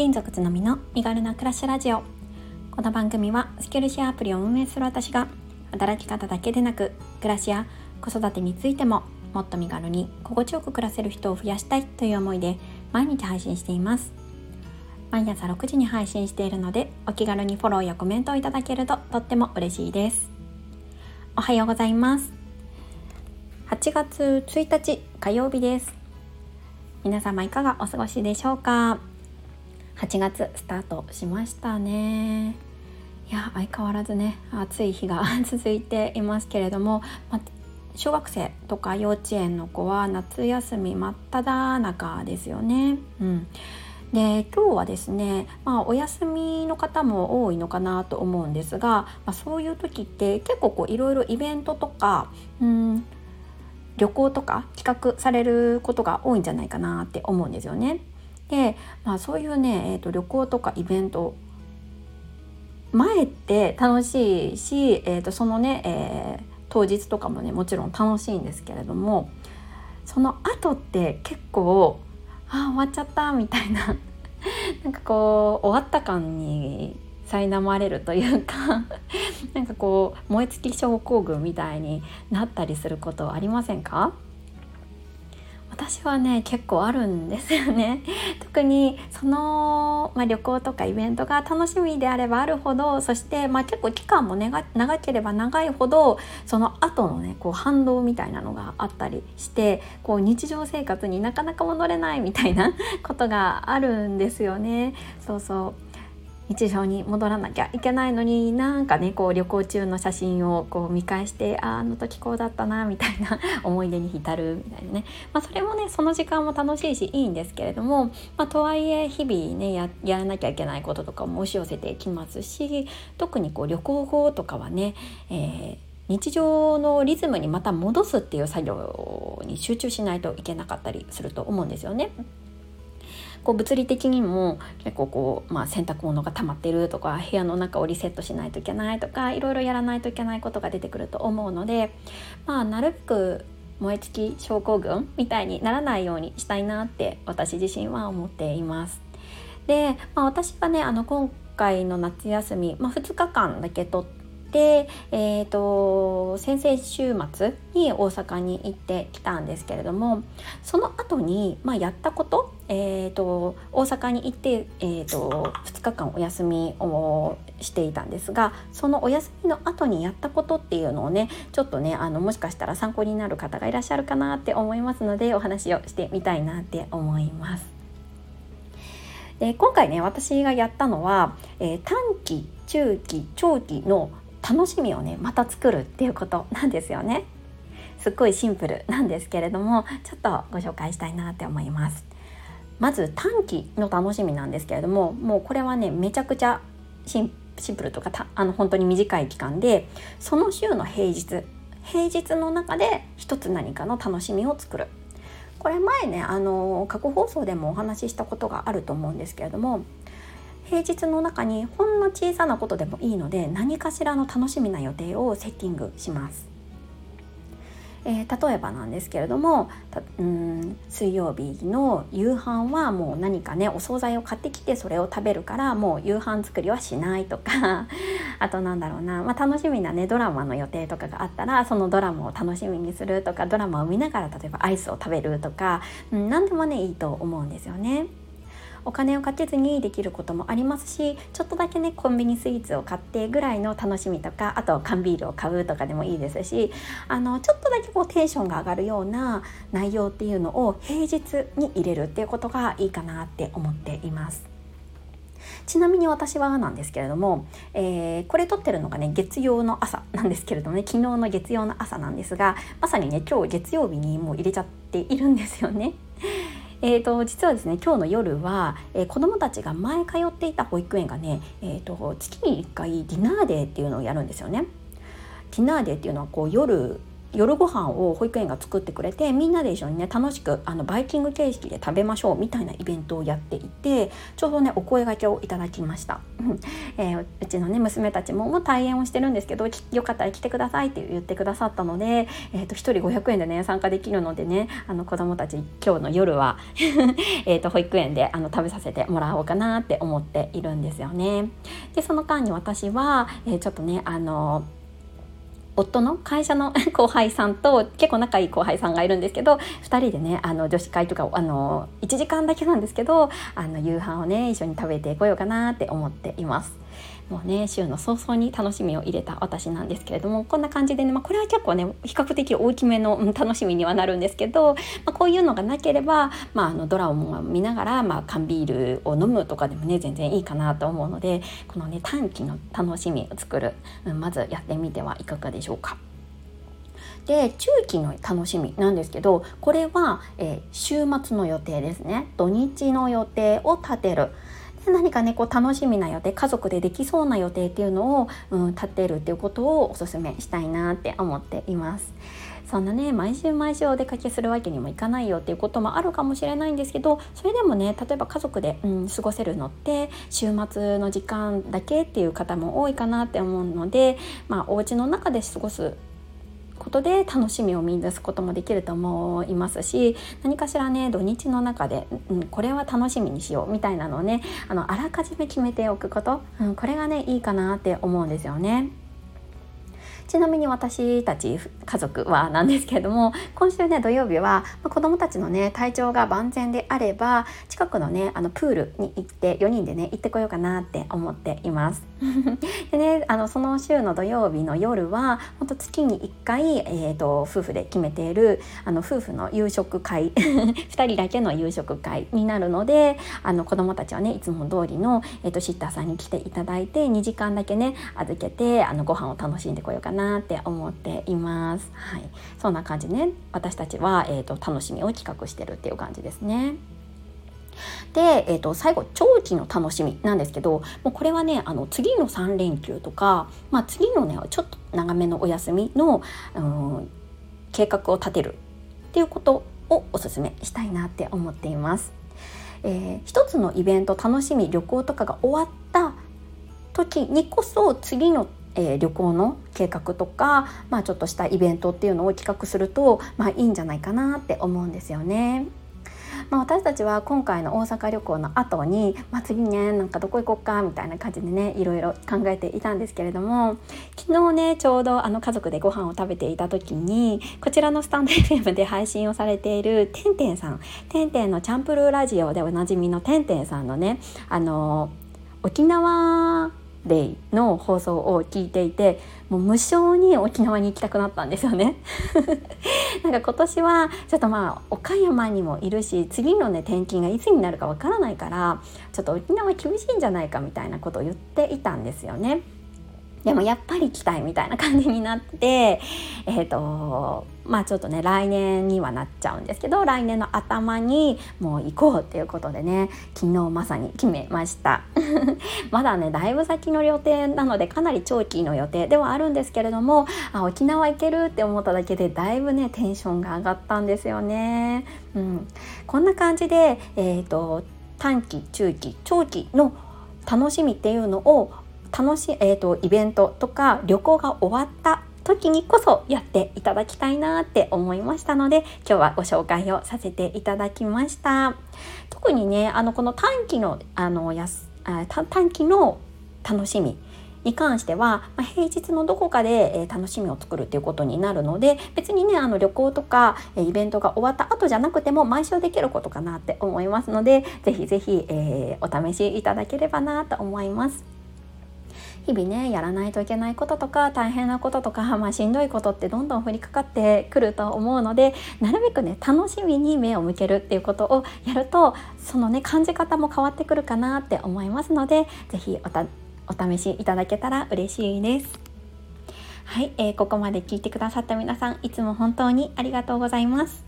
転族つのみの身軽な暮らしラジオ。この番組はスキルシェアアプリを運営する私が働き方だけでなく暮らしや子育てについてももっと身軽に心地よく暮らせる人を増やしたいという思いで毎日配信しています。毎朝6時に配信しているのでお気軽にフォローやコメントをいただけるととっても嬉しいです。おはようございます。8月1日火曜日です。皆様いかがお過ごしでしょうか？8月スタートしましたねいや相変わらずね暑い日が 続いていますけれども、ま、小学生とか幼稚園の子は夏休み真っ只中ですよね。うんで今日はですね、まあ、お休みの方も多いのかなと思うんですが、まあ、そういう時って結構こういろいろイベントとかうん旅行とか企画されることが多いんじゃないかなって思うんですよね。で、まあ、そういうね、えーと、旅行とかイベント。前って楽しいし、えーと、そのね、えー、当日とかもねもちろん楽しいんですけれどもその後って結構あ終わっちゃったみたいな。なんかこう終わった感に苛まれるというか なんかこう燃え尽き症候群みたいになったりすることありませんか？私はね結構あるんですよね 特にその、まあ、旅行とかイベントが楽しみであればあるほどそして、まあ、結構期間も、長ければ長いほどその後のねこう反動みたいなのがあったりしてこう日常生活になかなか戻れないみたいなことがあるんですよね。そうそう日常に戻らなきゃいけないのになんかねこう旅行中の写真をこう見返してああの時こうだったなみたいな思い出に浸るみたいなね、まあ、それもねその時間も楽しいしいいんですけれども、まあ、とはいえ日々ねややらなきゃいけないこととかも押し寄せてきますし特にこう旅行後とかはね、えー日常のリズムにまた戻すっていう作業に集中しないといけなかったりすると思うんですよね。こう物理的にも結構こう、まあ、洗濯物が溜まってるとか部屋の中をリセットしないといけないとかいろいろやらないといけないことが出てくると思うので、まあ、なるべく燃え尽き症候群みたいにならないようにしたいなって私自身は思っています。で、まあ、私はねあの今回の夏休み、まあ、2日間だけ取ってで、えーと、先々週末に大阪に行ってきたんですけれどもその後に、まあ、やったこと,、えーと、大阪に行って、えーと、2日間お休みをしていたんですがそのお休みの後にやったことっていうのをねちょっとねあのもしかしたら参考になる方がいらっしゃるかなって思いますのでお話をしてみたいなって思います。で今回ね私がやったのは、えー、短期中期長期の楽しみをねまた作るっていうことなんですよねすっごいシンプルなんですけれどもちょっとご紹介したいなって思いますまず短期の楽しみなんですけれどももうこれはねめちゃくちゃシンプルとかあの本当に短い期間でその週の平日平日の中で一つ何かの楽しみを作るこれ前ねあの過去放送でもお話ししたことがあると思うんですけれども平日の中にほんの小さなことでもいいので何かしらの楽しみな予定をセッティングします。えー、例えばなんですけれどもうん水曜日の夕飯はもう何かねお惣菜を買ってきてそれを食べるからもう夕飯作りはしないとか あとなんだろうな、まあ、楽しみなねドラマの予定とかがあったらそのドラマを楽しみにするとかドラマを見ながら例えばアイスを食べるとか、うん、何でもねいいと思うんですよね。お金をかけずにできることもありますしちょっとだけねコンビニスイーツを買ってぐらいの楽しみとかあと缶ビールを買うとかでもいいですしあのちょっとだけこうテンションが上がるような内容っていうのを平日に入れるっていうことがいいかなって思っています。ちなみに私はなんですけれども、えー、これ撮ってるのがね月曜の朝なんですけれどもね昨日の月曜の朝なんですがまさにね今日月曜日にもう入れちゃっているんですよね。えーと、実はですね今日の夜は、えー、子どもたちが前通っていた保育園がね、えーと、月に1回ディナーデーっていうのをやるんですよね。ディナーデーっていうのはこう夜夜ご飯を保育園が作ってくれてみんなで一緒にね楽しくあのバイキング形式で食べましょうみたいなイベントをやっていてちょうどねお声がけをいただきました、えー、うちのね娘たちももう退園をしてるんですけどよかったら来てくださいって言ってくださったので、えーと、1人500円でね参加できるのでねあの子どもたち今日の夜は えと保育園であの食べさせてもらおうかなって思っているんですよね。でその間に私は、えー、ちょっとねあの夫の会社の 後輩さんと結構仲いい後輩さんがいるんですけど2人でねあの女子会とかあの1時間だけなんですけどあの夕飯をね一緒に食べてこようかなって思っています。もうね週の早々に楽しみを入れた私なんですけれどもこんな感じでね、まあ、これは結構ね比較的大きめの、楽しみにはなるんですけど、まあ、こういうのがなければ、まあ、あのドラマを見ながら、まあ、缶ビールを飲むとかでもね全然いいかなと思うのでこのね短期の楽しみを作る、うん、まずやってみてはいかがでしょうか。で中期の楽しみなんですけどこれは、えー、週末の予定ですね土日の予定を立てる何かねこう楽しみな予定家族でできそうな予定っていうのを、うん、立てるっていうことをおすすめしたいなって思っています。そんなね毎週毎週お出かけするわけにもいかないよっていうこともあるかもしれないんですけどそれでもね例えば家族で、うん、過ごせるのって週末の時間だけっていう方も多いかなって思うのでまあお家の中で過ごすことで楽しみを見出すこともできると思いますし何かしらね土日の中で、うん、これは楽しみにしようみたいなのをねあのあらかじめ決めておくこと、うん、これがねいいかなって思うんですよね。ちなみに私たち家族はなんですけれども今週ね土曜日は、まあ、子どもたちのね体調が万全であれば近くのねあのプールに行って4人でね行ってこようかなって思っています。でねあのその週の土曜日の夜は本当月に1回、えーと、夫婦で決めているあの夫婦の夕食会 2人だけの夕食会になるのであの子どもたちはねいつも通りの、えーとシッターさんに来ていただいて2時間だけね預けてあのご飯を楽しんでこようかななって思っています。はい、そんな感じね私たちは、えーと、楽しみを企画してるっていう感じですね。で、えーと、最後長期の楽しみなんですけどもうこれはねあの次の3連休とか、まあ、次のねちょっと長めのお休みの、うん、計画を立てるっていうことをおすすめしたいなって思っています。えー、一つのイベント楽しみ旅行とかが終わった時にこそ次のえー、旅行の計画とか、まあ、ちょっとしたイベントっていうのを企画すると、まあ、いいんじゃないかなって思うんですよね。まあ、私たちは今回の大阪旅行の後に、まあ、次ねなんかどこ行こうかみたいな感じでねいろいろ考えていたんですけれども昨日ねちょうどあの家族でご飯を食べていた時にこちらのスタンド FM で配信をされているてんてんさんてんてんのチャンプルーラジオでおなじみのてんてんさんのねあの沖縄デイの放送を聞いていてもう無性に沖縄に行きたくなったんですよね なんか今年はちょっとまあ岡山にもいるし次のね転勤がいつになるかわからないからちょっと沖縄厳しいんじゃないかみたいなことを言っていたんですよね。でもやっぱり来たいみたいな感じになって えっ、ー、とまあちょっとね来年にはなっちゃうんですけど来年の頭にもう行こうっていうことでね昨日まさに決めました まだねだいぶ先の予定なのでかなり長期の予定ではあるんですけれどもあ沖縄行けるって思っただけでだいぶねテンションが上がったんですよね。うん、こんな感じで、えーと短期中期長期の楽しみっていうのを楽しい、えーと、イベントとか旅行が終わった時にこそやっていただきたいなって思いましたので今日はご紹介をさせていただきました特にねあのこの短期のあのやすあ短期の楽しみに関しては、まあ、平日のどこかで、えー、楽しみを作るっていうことになるので別にねあの旅行とか、えー、イベントが終わった後じゃなくても毎週できることかなって思いますので是非是非、えー、お試しいただければなと思います。日々ねやらないといけないこととか大変なこととか、まあ、しんどいことってどんどん降りかかってくると思うのでなるべくね楽しみに目を向けるっていうことをやるとそのね感じ方も変わってくるかなって思いますので是非お試しいただけたら嬉しいです。はい、えー、ここまで聞いてくださった皆さんいつも本当にありがとうございます。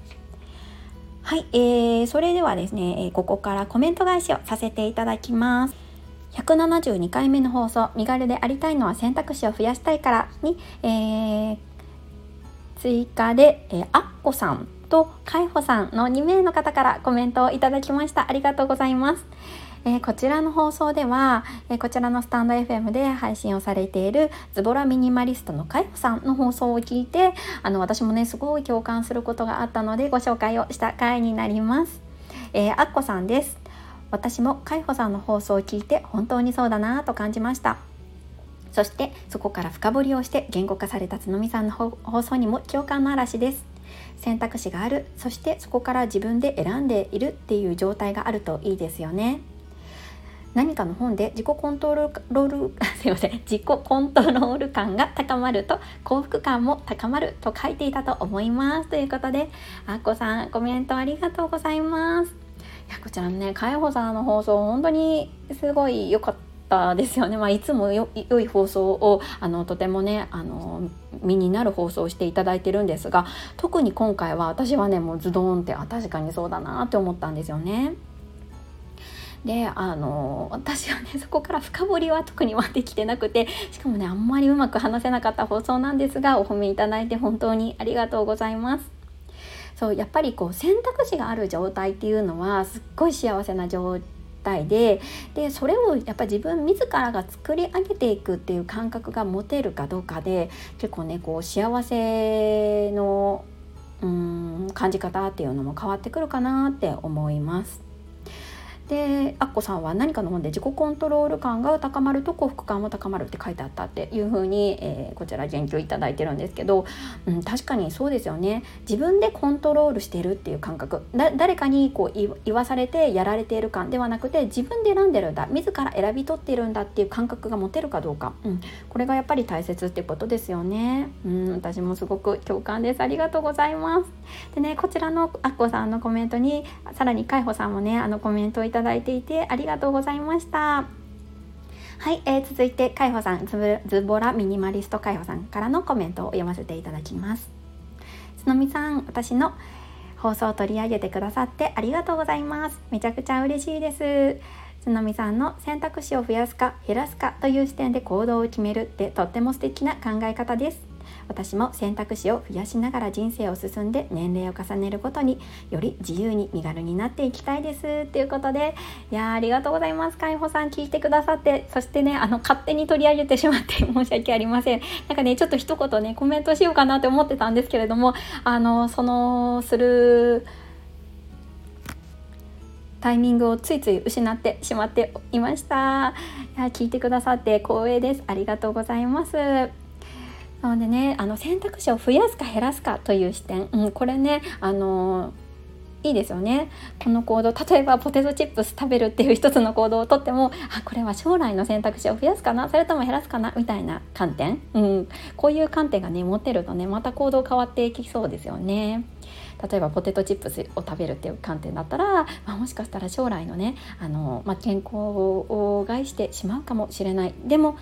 はい、えー、それではですね、えここからコメント返しをさせていただきます。172回目の放送「身軽でありたいのは選択肢を増やしたいからに」えー、追加で、えー、あっこさんとかいほさんの2名の方からコメントをいただきました。ありがとうございます。えー、こちらの放送では、えー、こちらのスタンド FM で配信をされているズボラミニマリストのかいほさんの放送を聞いてあの私もねすごい共感することがあったのでご紹介をした回になります、えー、あっこさんです。私もかいほさんの放送を聞いて本当にそうだなと感じました。そしてそこから深掘りをして言語化されたつのみさんの放送にも共感の嵐です。選択肢がある。そしてそこから自分で選んでいるっていう状態があるといいですよね。何かの本で自己コントロール すいません。自己コントロール感が高まると幸福感も高まると書いていたと思います。ということであっこさんコメントありがとうございます。やこちらのねかよほさんの放送本当にすごい良かったですよね、まあ、いつもよ良い放送をあのとてもねあの身になる放送をしていただいてるんですが特に今回は私はねもうズドンってあ確かにそうだなって思ったんですよね。であの私はねそこから深掘りは特にはできてなくてしかもねあんまりうまく話せなかった放送なんですがお褒めいただいて本当にありがとうございます。そうやっぱりこう選択肢がある状態っていうのはすっごい幸せな状態ででそれをやっぱ自分自らが作り上げていくっていう感覚が持てるかどうかで結構ねこう幸せのうん感じ方っていうのも変わってくるかなって思います。でアッコさんは何かの本で自己コントロール感が高まると幸福感も高まるって書いてあったっていうふうに、えー、こちら言及いただいてるんですけど、うん、確かにそうですよね。自分でコントロールしてるっていう感覚。誰かにこう言わされてやられている感ではなくて自分で選んでるんだ。自ら選び取っているんだっていう感覚が持てるかどうか、うん、これがやっぱり大切ってことですよね、うん、私もすごく共感です。ありがとうございます。でねこちらのアッコさんのコメントにさらに海保さんもねあのコメントをいたただいていてありがとうございました。はい、えー、続いて海保さんズボラミニマリスト海保さんからのコメントを読ませていただきます。つのみさん、私の放送を取り上げてくださってありがとうございます。めちゃくちゃ嬉しいです。つのみさんの選択肢を増やすか減らすかという視点で行動を決めるってとっても素敵な考え方です。私も選択肢を増やしながら人生を進んで年齢を重ねることにより自由に身軽になっていきたいです。ということでいやありがとうございます。海保さん聞いてくださって。そしてねあの勝手に取り上げてしまって申し訳ありません。なんかねちょっと一言ねコメントしようかなって思ってたんですけれどもあのそのするタイミングをついつい失ってしまっていました。いや聞いてくださって光栄です。ありがとうございます。なのでねあの選択肢を増やすか減らすかという視点、うん、これねあのいいですよね。この行動例えばポテトチップス食べるっていう一つの行動をとってもあこれは将来の選択肢を増やすかな？それとも減らすかな？みたいな観点、うん、こういう観点がね持てるとねまた行動変わっていきそうですよね。例えばポテトチップスを食べるっていう観点だったら、まあ、もしかしたら将来のねあの、まあ、健康を害してしまうかもしれない。でも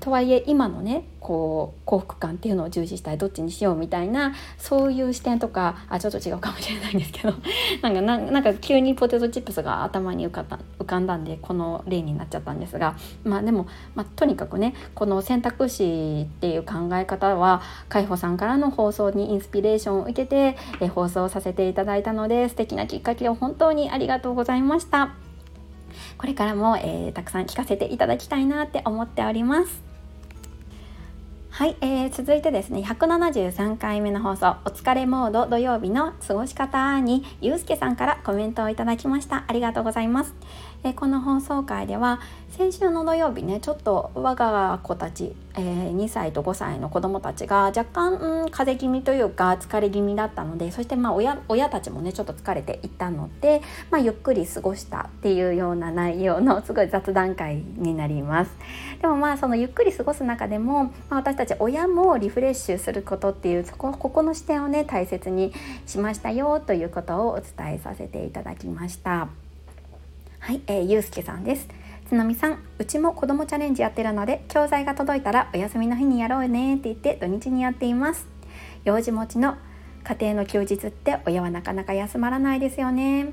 とはいえ今のねこう幸福感っていうのを重視したいどっちにしようみたいなそういう視点とかあちょっと違うかもしれないんですけど なんかなんか急にポテトチップスが頭に浮かった浮かんだんでこの例になっちゃったんですがまあでも、まあ、とにかくねこの選択肢っていう考え方は海保さんからの放送にインスピレーションを受けてえ放送させていただいたので素敵なきっかけを本当にありがとうございました。これからも、えー、たくさん聞かせていただきたいなって思っております。はい、えー、続いてですね173回目の放送「お疲れモード土曜日の過ごし方」にゆうすけさんからコメントをいただきました。ありがとうございます、え、この放送回では先週の土曜日ねちょっと我が子たち、えー、2歳と5歳の子どもたちが若干、うん、風邪気味というか疲れ気味だったのでそしてまあ親親たちもねちょっと疲れていたので、まあ、ゆっくり過ごしたっていうような内容の すごい雑談会になります。でもまあそのゆっくり過ごす中でも、まあ、私たち親もリフレッシュすることっていうそこここの視点をね大切にしましたよということをお伝えさせていただきました。はい、えー、ゆうすけさんです。つのみさんうちも子供チャレンジやってるので教材が届いたらお休みの日にやろうねって言って土日にやっています。幼児持ちの家庭の休日って親はなかなか休まらないですよね。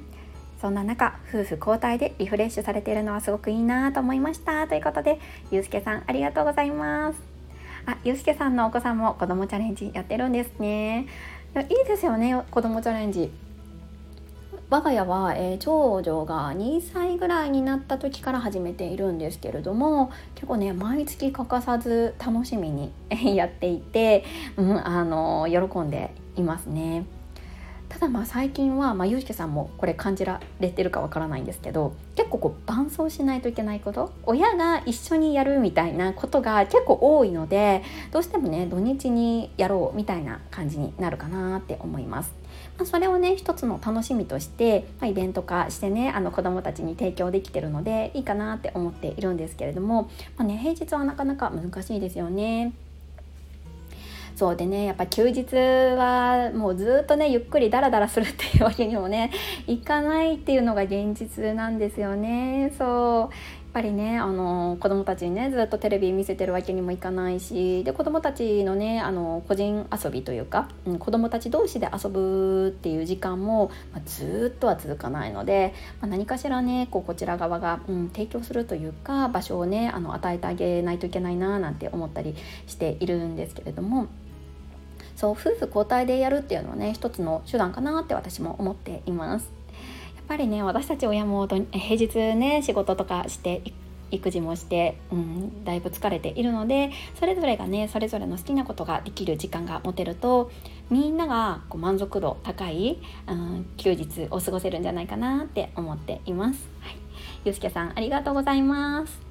そんな中夫婦交代でリフレッシュされているのはすごくいいなと思いました。ということでゆうすけさんありがとうございます。あゆうすけさんのお子さんも子供チャレンジやってるんですね。いいですよね子供チャレンジ。我が家は、えー、長女が2歳ぐらいになった時から始めているんですけれども結構ね毎月欠かさず楽しみにやっていて、うん、あの喜んでいますね。ただまあ最近は、まあ、ゆうすけさんもこれ感じられてるかわからないんですけど結構こう伴走しないといけないこと親が一緒にやるみたいなことが結構多いのでどうしてもね土日にやろうみたいな感じになるかなって思います。まあ、それをね一つの楽しみとして、まあ、イベント化してねあの子どもたちに提供できてるのでいいかなって思っているんですけれども、まあね、平日はなかなか難しいですよね。そうでねやっぱ休日はもうずっとねゆっくりダラダラするっていうわけにもねいかないっていうのが現実なんですよねそうぱりねあの子供たちにねずっとテレビ見せてるわけにもいかないしで子供たちのねあの個人遊びというか、うん、子供たち同士で遊ぶっていう時間も、まあ、ずっとは続かないので、まあ、何かしらねこうこちら側が、うん、提供するというか場所をねあの与えてあげないといけないななんて思ったりしているんですけれども。そう夫婦交代でやるっていうのはね一つの手段かなって私も思っています。っぱりね私たち親も平日ね仕事とかして育児もして、うん、だいぶ疲れているのでそれぞれがねそれぞれの好きなことができる時間が持てるとみんながこう満足度高い、うん、休日を過ごせるんじゃないかなって思っています。はい、ゆうすけさんありがとうございます。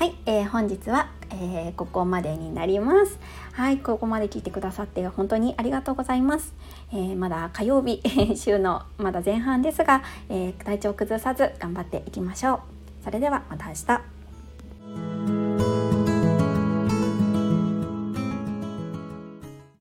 はい、えー、本日は、えー、ここまでになります。はい、ここまで聞いてくださって本当にありがとうございます。えー、まだ火曜日 週のまだ前半ですが、え体調崩さず頑張っていきましょう。それではまた明日。